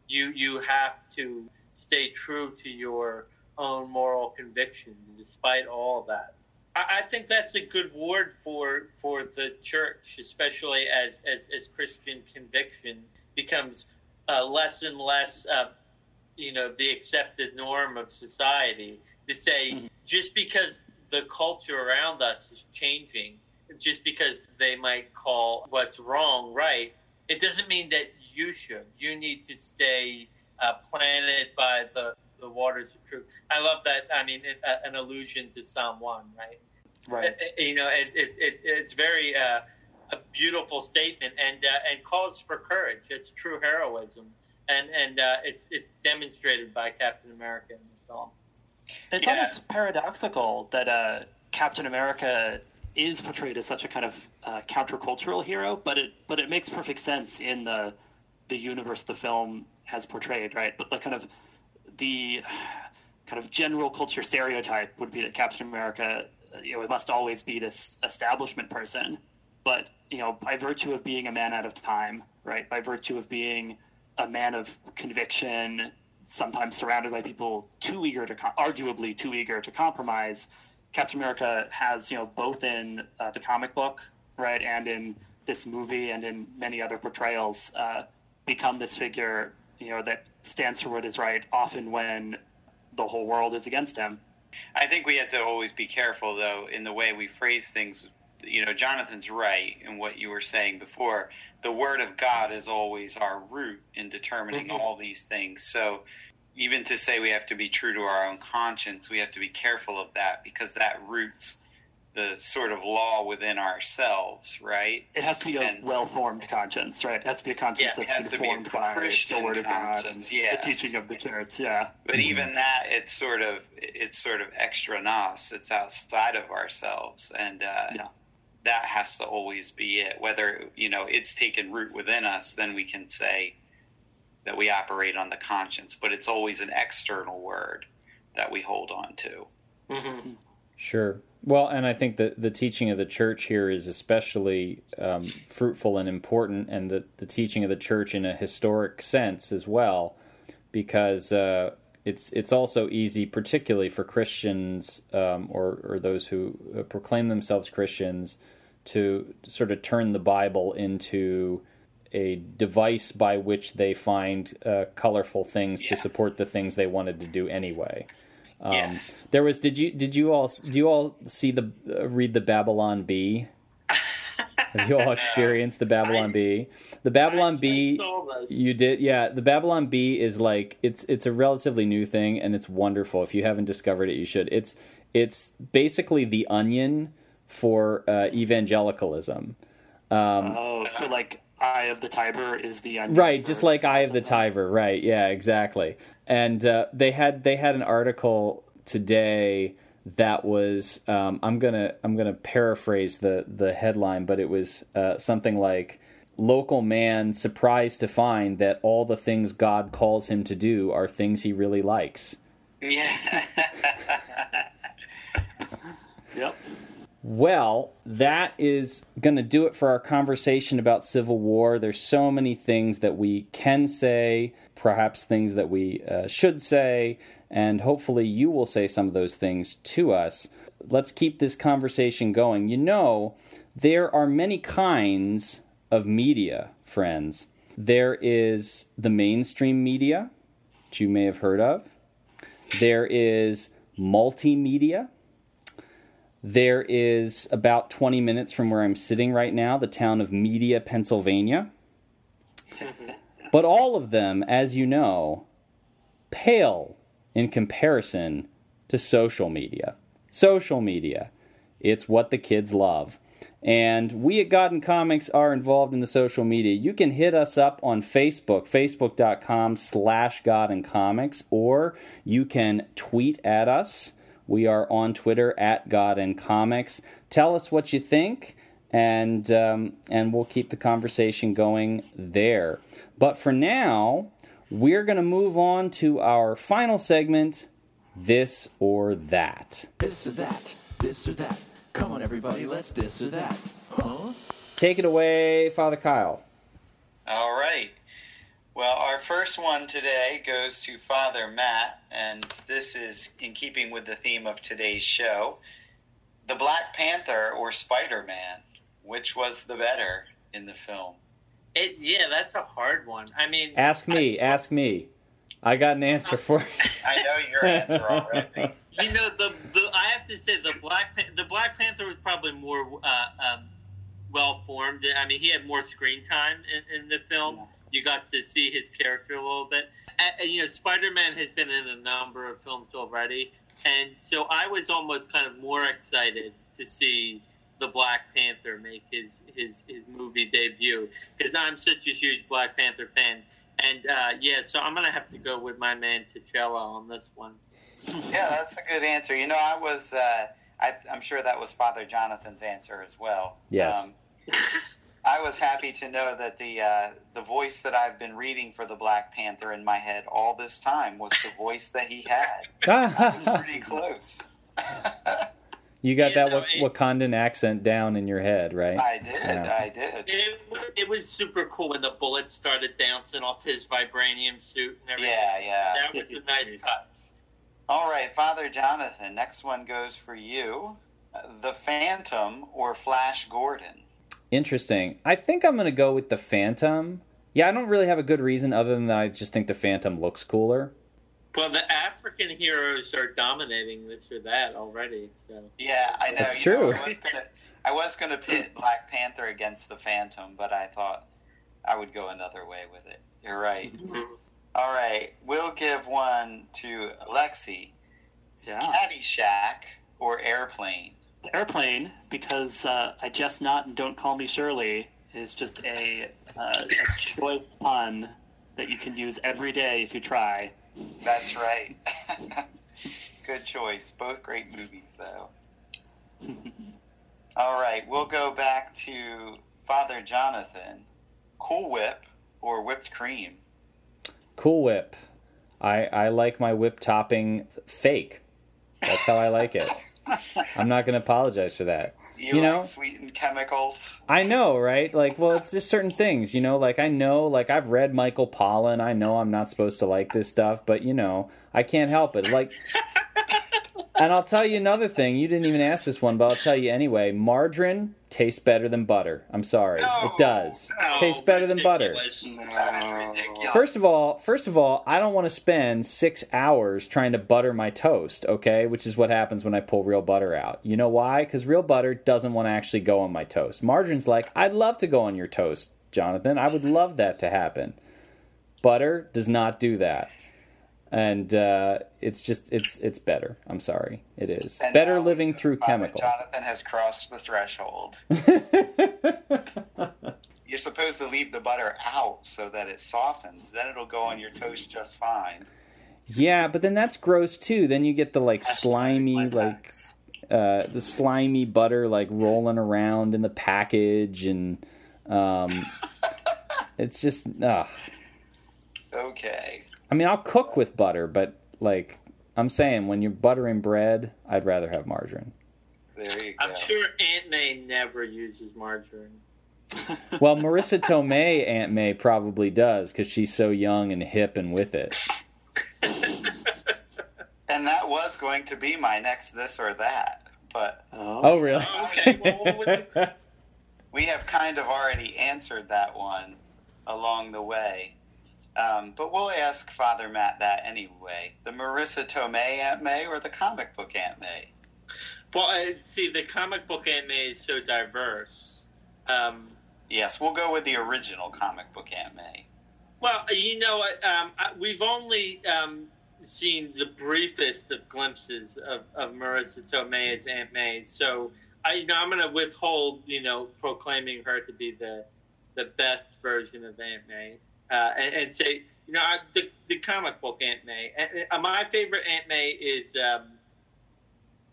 You you have to stay true to your own moral conviction, despite all that. I, I think that's a good word for for the church, especially as as, as Christian conviction becomes uh, less and less uh, you know the accepted norm of society to say mm-hmm. just because the culture around us is changing just because they might call what's wrong right it doesn't mean that you should. You need to stay uh, planted by the the waters of truth. I love that i mean it, uh, an allusion to psalm 1 right? Right. It, uh, you know it, it, it's very uh, a beautiful statement and uh, and calls for courage. It's true heroism and and uh, it's it's demonstrated by Captain America in the film. It's yeah. almost paradoxical that uh, Captain America is portrayed as such a kind of uh, countercultural hero, but it but it makes perfect sense in the the universe the film has portrayed, right? But the kind of the kind of general culture stereotype would be that Captain America, you know, it must always be this establishment person, but you know, by virtue of being a man out of time, right? By virtue of being a man of conviction, sometimes surrounded by people too eager to, arguably too eager to compromise. Captain America has, you know, both in uh, the comic book, right, and in this movie and in many other portrayals, uh, become this figure, you know, that stands for what is right, often when the whole world is against him. I think we have to always be careful, though, in the way we phrase things. You know, Jonathan's right in what you were saying before the word of God is always our root in determining mm-hmm. all these things. So even to say we have to be true to our own conscience, we have to be careful of that because that roots the sort of law within ourselves, right? It has to be a well-formed conscience, right? It has to be a conscience yeah, that's been formed by the Word of God and yes. the teaching of the church. Yeah. But mm-hmm. even that, it's sort of it's sort of extra nos. It's outside of ourselves, and uh, yeah that has to always be it. Whether you know it's taken root within us, then we can say that we operate on the conscience. But it's always an external word that we hold on to. Mm-hmm. Sure. Well, and I think that the teaching of the church here is especially um, fruitful and important, and the, the teaching of the church in a historic sense as well, because uh, it's it's also easy, particularly for Christians um, or or those who uh, proclaim themselves Christians, to sort of turn the Bible into a device by which they find uh, colorful things yeah. to support the things they wanted to do anyway. Um, Yes. There was. Did you did you all do you all see the uh, read the Babylon Bee? Have you all experienced the Babylon I- Bee? The Babylon I Bee. saw those. You did, yeah. The Babylon Bee is like it's it's a relatively new thing and it's wonderful. If you haven't discovered it, you should. It's it's basically the Onion for uh, evangelicalism. Um, Oh, so like Eye of the Tiber is the right just like eye of the tiber right yeah exactly and uh, they had they had an article today that was um, i'm gonna i'm gonna paraphrase the the headline but it was uh, something like local man surprised to find that all the things god calls him to do are things he really likes Yeah. Yep. Well, that is going to do it for our conversation about Civil War. There's so many things that we can say, perhaps things that we uh, should say, and hopefully you will say some of those things to us. Let's keep this conversation going. You know, there are many kinds of media, friends. There is the mainstream media, which you may have heard of. There is multimedia. There is about 20 minutes from where I'm sitting right now, the town of Media, Pennsylvania. but all of them, as you know, pale in comparison to social media. Social media, it's what the kids love. And we at God and Comics are involved in the social media. You can hit us up on Facebook, facebook.com slash God and Comics, or you can tweet at us. We are on Twitter at God and Comics. Tell us what you think, and um, and we'll keep the conversation going there. But for now, we're going to move on to our final segment, this or that. This or that, this or that. Come on, everybody, let's this or that. Huh? Take it away, Father Kyle. All right. Well, our first one today goes to Father Matt, and this is in keeping with the theme of today's show. The Black Panther or Spider Man, which was the better in the film? It, yeah, that's a hard one. I mean, Ask me, I- ask me. I got an answer for you. I know your answer already. you know the, the I have to say the Black the Black Panther was probably more uh, um, well formed. I mean, he had more screen time in, in the film. You got to see his character a little bit. Uh, you know, Spider Man has been in a number of films already, and so I was almost kind of more excited to see the Black Panther make his his, his movie debut because I'm such a huge Black Panther fan. And uh, yeah, so I'm gonna have to go with my man T'Challa on this one. Yeah, that's a good answer. You know, I was, uh, I, I'm sure that was Father Jonathan's answer as well. Yes. Um, I was happy to know that the uh, the voice that I've been reading for the Black Panther in my head all this time was the voice that he had. Pretty close. you got Yeah, that no, Wak- it- Wakandan accent down in your head, right? I did. Yeah. I did. It, it was super cool when the bullets started bouncing off his vibranium suit and everything. Yeah, yeah. That was a nice touch. All right, Father Jonathan. Next one goes for you. The Phantom or Flash Gordon? Interesting. I think I'm going to go with the Phantom. Yeah, I don't really have a good reason other than that I just think the Phantom looks cooler. Well, the African heroes are dominating this or that already. So Yeah, I know. That's you know, true. I was gonna, I was gonna pit Black Panther against the Phantom, but I thought I would go another way with it. You're right. Mm-hmm. All right, we'll give one to Alexi. Yeah. Caddyshack or Airplane? Airplane, because uh, I just not and don't call me Shirley is just a, uh, a choice pun that you can use every day if you try. That's right. Good choice. Both great movies, though. All right, we'll go back to Father Jonathan. Cool Whip or whipped cream? Cool Whip. I I like my whip topping fake. That's how I like it. I'm not going to apologize for that. You, You like know- sweetened chemicals? I know, right? Like, well, it's just certain things, you know. Like, I know, like, I've read Michael Pollan. I know I'm not supposed to like this stuff, but you know, I can't help it. Like, and I'll tell you another thing. You didn't even ask this one, but I'll tell you anyway. Margarine tastes better than butter. I'm sorry, No. it does. Oh, tastes better than butter. ridiculous. That is ridiculous. First of all, first of all, I don't want to spend six hours trying to butter my toast, okay? Which is what happens when I pull real butter out. You know why? Because real butter doesn't want to actually go on my toast. Margarine's like, I'd love to go on your toast, Jonathan. I would love that to happen. Butter does not do that. And uh, it's just it's it's better. I'm sorry, it is And better living through chemicals. Jonathan has crossed the threshold. You're supposed to leave the butter out so that it softens. Then it'll go on your toast just fine. yeah, but then that's gross too. Then you get the like Hashtag slimy like uh, the slimy butter like rolling around in the package and um, it's just ugh. Okay. I mean, I'll cook with butter, but like I'm saying, when you're buttering bread, I'd rather have margarine. There you go. I'm sure Aunt May never uses margarine. Well, Marisa Tomei, Aunt May probably does because she's so young and hip and with it. And that was going to be my next this or that. But Oh, Oh, really? Okay, well, what was it? we have kind of already answered that one along the way. Um, but we'll ask Father Matt that anyway. The Marisa Tomei Aunt May or the comic book Aunt May? Well, uh, see, the comic book Aunt May is so diverse. Um, Yes, we'll go with the original comic book Aunt May. well, you know, um, we've only um, seen the briefest of glimpses of, of Marisa Tomei as Aunt May, so I, you know, I'm going to withhold, you know, proclaiming her to be the the best version of Aunt May, uh, and, and say, you know, I, the the comic book Aunt May. And, uh, my favorite Aunt May is um,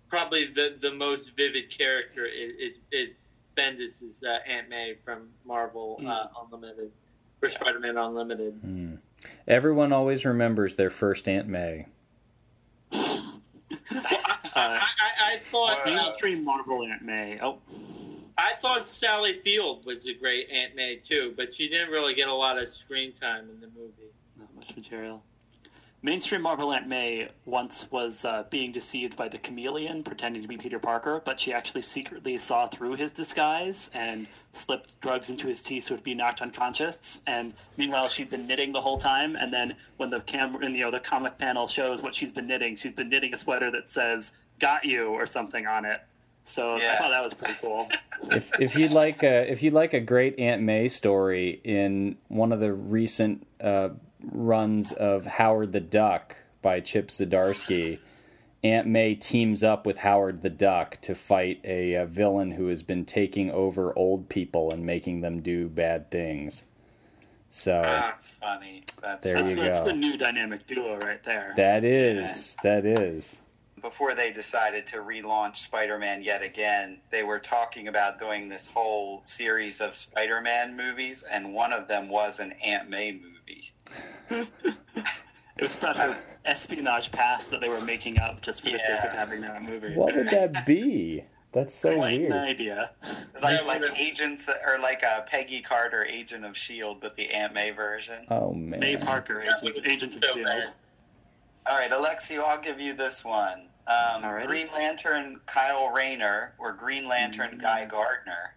probably the the most vivid character is is, is Bendis's uh, Aunt May from Marvel uh, Unlimited for Spider-Man Unlimited. Hmm. Everyone always remembers their first Aunt May. I, I, I thought Wow. uh, mainstream Marvel Aunt May. Oh, I thought Sally Field was a great Aunt May too, but she didn't really get a lot of screen time in the movie. not much material. Mainstream Marvel Aunt May once was uh, being deceived by the chameleon, pretending to be Peter Parker, but she actually secretly saw through his disguise and slipped drugs into his tea so he'd be knocked unconscious. And meanwhile, she'd been knitting the whole time. And then when the camera, you know, the comic panel shows what she's been knitting, she's been knitting a sweater that says "Got you" or something on it. So I thought that was pretty cool. if if you'd like a if you'd like a great Aunt May story in one of the recent uh, runs of Howard the Duck by Chip Zdarsky, Aunt May teams up with Howard the Duck to fight a, uh villain who has been taking over old people and making them do bad things. So That's funny. That's There funny. you That's, that's the new dynamic duo right there. that is that is. Before they decided to relaunch Spider-Man yet again, they were talking about doing this whole series of Spider-Man movies, and one of them was an Aunt May movie. It was about her espionage past that they were making up just for the sake of having that movie. What would that be? That's so Quite an idea. Like, Yeah, like agents, or like a Peggy Carter, Agent of Shield, but the Aunt May version. Oh man. May Parker, agent, agent of so Shield. bad. All right, Alexio, I'll give you this one. Um, Alrighty. Green Lantern Kyle Rayner or Green Lantern Mm. Guy Gardner.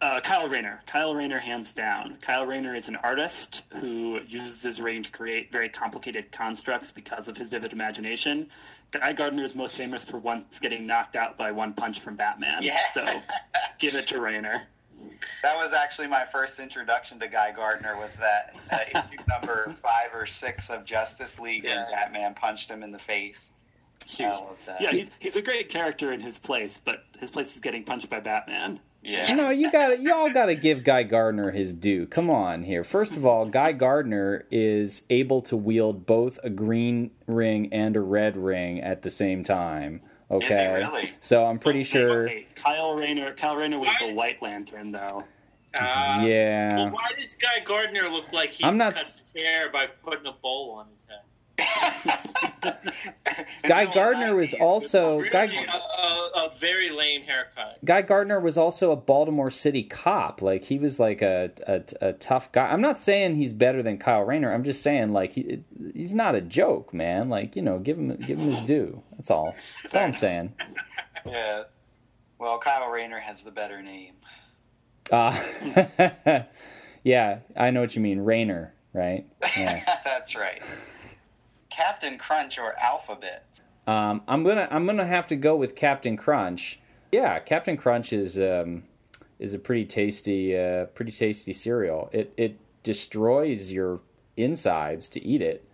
Uh, Kyle Rayner. Kyle Rayner, hands down. Kyle Rayner is an artist who uses his brain to create very complicated constructs because of his vivid imagination. Guy Gardner is most famous for once getting knocked out by one punch from Batman. Yeah. So give it to Rayner. That was actually my first introduction to Guy Gardner. Was that uh, issue number five or six of Justice League Yeah. when Batman punched him in the face? I love that. Yeah, he's, he's a great character in his place, but his place is getting punched by Batman. yeah. No, you got to you all got to give Guy Gardner his due. Come on here. First of all, Guy Gardner is able to wield both a green ring and a red ring at the same time. Okay. Is he really? So I'm pretty sure Wait, Kyle Rayner. Kyle Rayner was the White Lantern, though. Uh, yeah. Well, why does Guy Gardner look like he I'm not cut s- his hair by putting a bowl on his head? Guy Gardner was also Really, Guy a, a, a a very lame haircut. Guy Gardner was also a Baltimore City cop. Like he was like a, a, a tough guy. I'm not saying he's better than Kyle Rayner. I'm just saying like he he's not a joke, man. Like you know, give him give him his due. That's all. That's all I'm saying. Yeah. Well, Kyle Rayner has the better name. Uh, yeah, I know what you mean. Rayner, right? Yeah. That's right. Captain Crunch or Alphabet? Um, I'm gonna I'm gonna have to go with Captain Crunch. Yeah, Captain Crunch is um, is a pretty tasty uh, pretty tasty cereal. It it destroys your insides to eat it,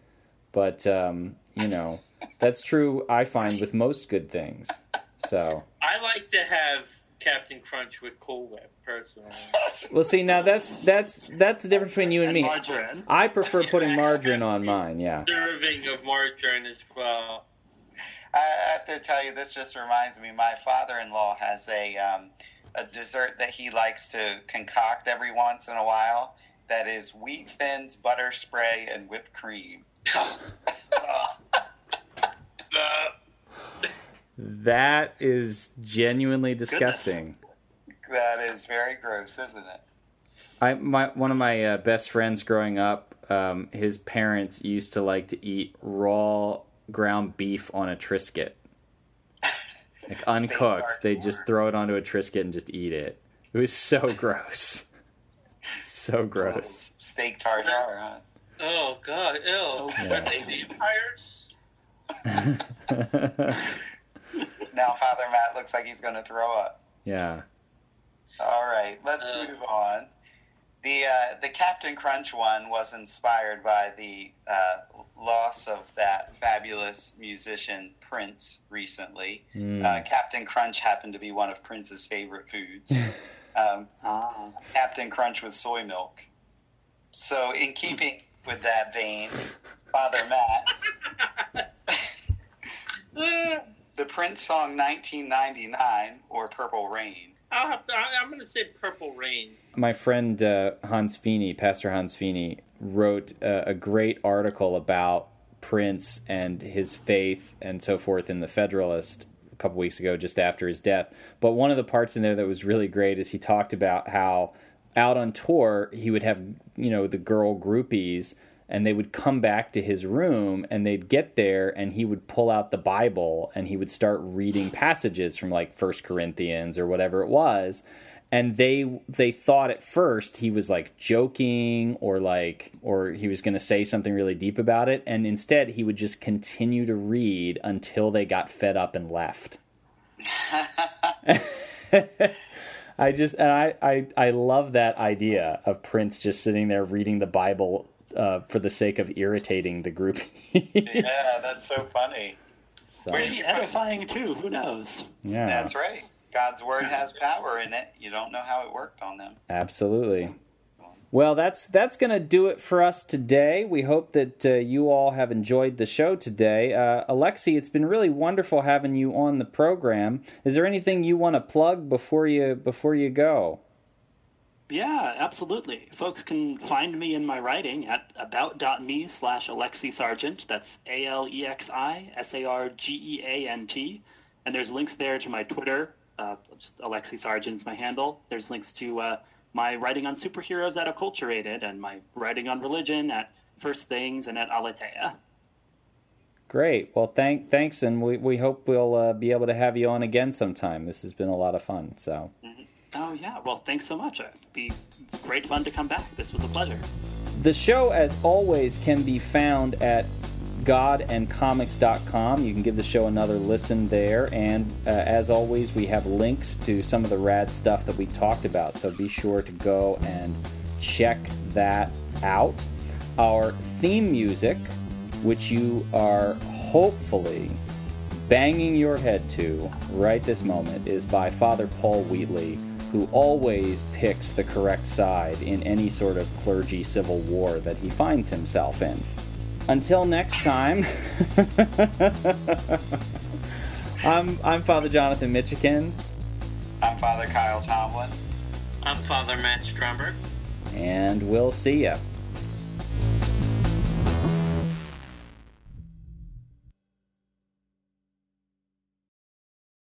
but um, you know that's true. I find with most good things. So I like to have Captain Crunch with Cool Whip personally. well, see now that's that's that's the difference between you and me. Margarine. I prefer putting margarine on mine. Yeah. Serving of margarine as well. I have to tell you, this just reminds me. My father-in-law has a um, a dessert that he likes to concoct every once in a while. That is wheat thins, butter spray, and whipped cream. Uh, That is genuinely disgusting. That is very gross, isn't it? I my one of my uh, best friends growing up, um, his parents used to like to eat raw ground beef on a Triscuit, like uncooked. They just throw it onto a Triscuit and just eat it. It was so gross, so gross. Steak tartare, huh? oh God, ew. Yeah. Are they vampires? Now Father Matt looks like he's going to throw up. yeah. All right, let's Uh. move on. The uh, the Captain Crunch one was inspired by the uh, loss of that fabulous musician Prince recently. Mm. Uh, Captain Crunch happened to be one of Prince's favorite foods. um, Ah. Captain Crunch with soy milk. So, in keeping with that vein, Father Matt, Uh, the Prince song 1999 or Purple Rain. I'll have to, I- I'm going to say Purple Rain. My friend uh, Hans Fiene, Pastor Hans Fiene, wrote uh, a great article about Prince and his faith and so forth in the Federalist a couple weeks ago, just after his death. But one of the parts in there that was really great is he talked about how out on tour he would have you know the girl groupies and they would come back to his room and they'd get there and he would pull out the bible and he would start reading passages from like first corinthians or whatever it was. And they they thought at first he was like joking or like or he was going to say something really deep about it. And instead he would just continue to read until they got fed up and left. I just and I, I I love that idea of Prince just sitting there reading the Bible uh, for the sake of irritating the group. Yeah, that's so funny. So, Where do Maybe you edifying too. Who knows? yeah, That's right. God's word has power in it. You don't know how it worked on them. absolutely. Well, that's that's going to do it for us today. We hope that uh, you all have enjoyed the show today. Uh, Alexi, it's been really wonderful having you on the program. Is there anything you want to plug before you before you go? Yeah, absolutely. Folks can find me in my writing at about.me slash Alexi Sargeant. That's A L E X I S A R G E A N T. And there's links there to my Twitter. Uh, just Alexi Sargeant's my handle. There's links to uh, my writing on superheroes at Acculturated and my writing on religion at First Things and at Aletheia. Great. Well, thank thanks, and we we hope we'll uh, be able to have you on again sometime. This has been a lot of fun. So. Oh, yeah. Well, thanks so much. It'd be great fun to come back. This was a pleasure. The show, as always, can be found at godandcomics.com. You can give the show another listen there. And uh, as always, we have links to some of the rad stuff that we talked about. So be sure to go and check that out. Our theme music, which you are hopefully banging your head to right this moment, is by Father Paul Wheatley who always picks the correct side in any sort of clergy civil war that he finds himself in. Until next time, I'm, I'm Father Jonathan Mitchican, I'm Father Kyle Tomlin. I'm Father Matt Stromberg. and we'll see ya.